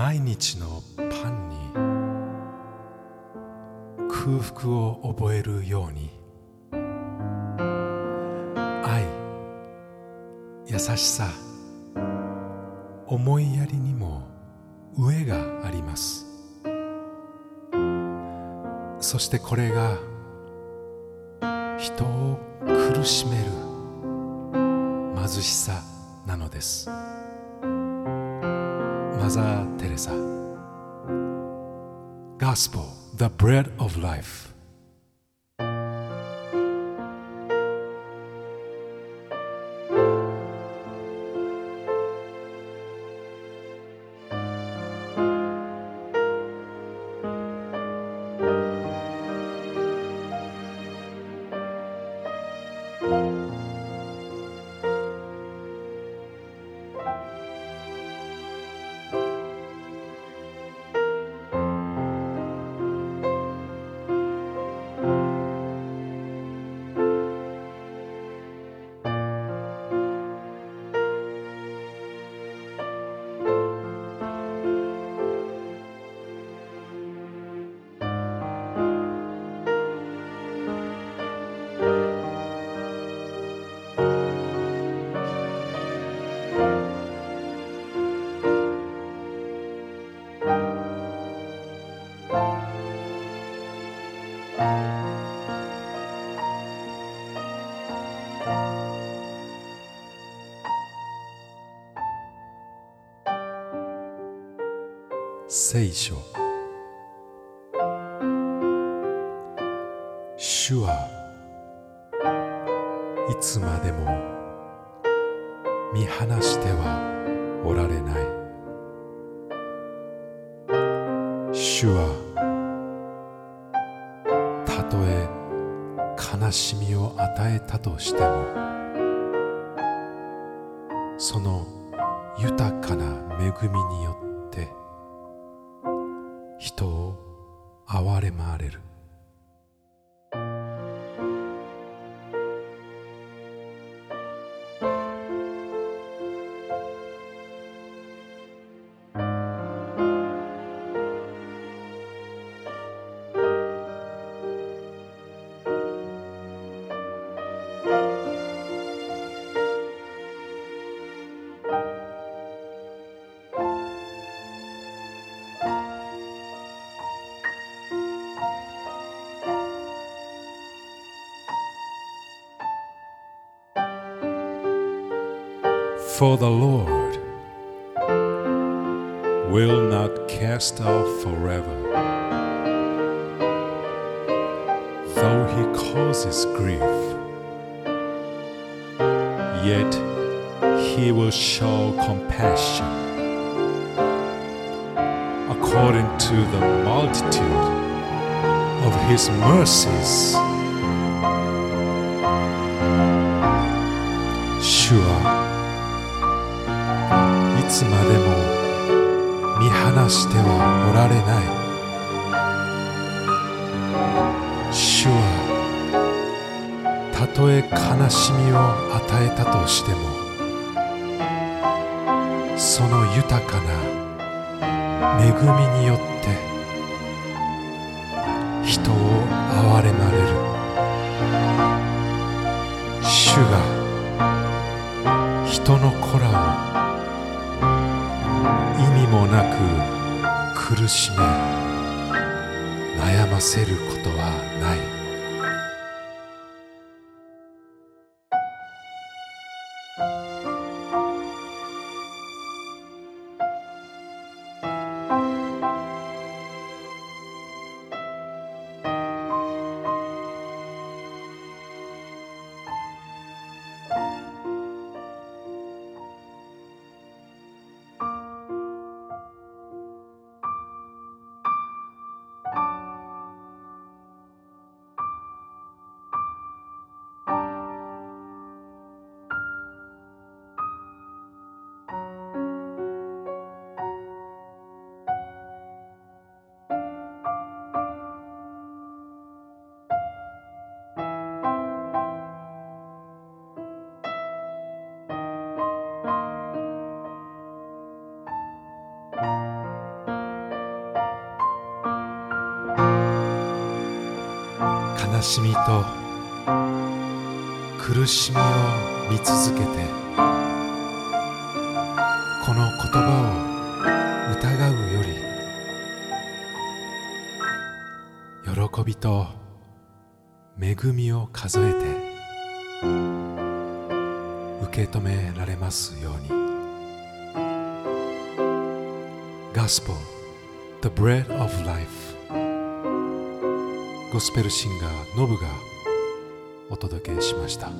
毎日のパンに空腹を覚えるように。愛優しさ思いやりにも上があります。そしてこれが人を苦しめる貧しさなのです。マザー・テレサ Gospel, the bread of life 聖書。主はいつまでも見放してはおられない。主はたとえ悲しみを与えたとしてもその豊かな恵みによって憐れまわれる。For the Lord will not cast off forever, though he causes grief, yet he will show compassion according to the multitude of his mercies. つまでも見放してはおられない。主はたとえ悲しみを与えたとしてもその豊かな恵みによって人を憐れまれる。主が人の子らを意味もなく苦しめ悩ませることはない。しみと苦しみを見続けてこの言葉を疑うより喜びと恵みを数えて受け止められますように。Gospel The Bread of Life. ゴスペルシンガーノブがお届けしました。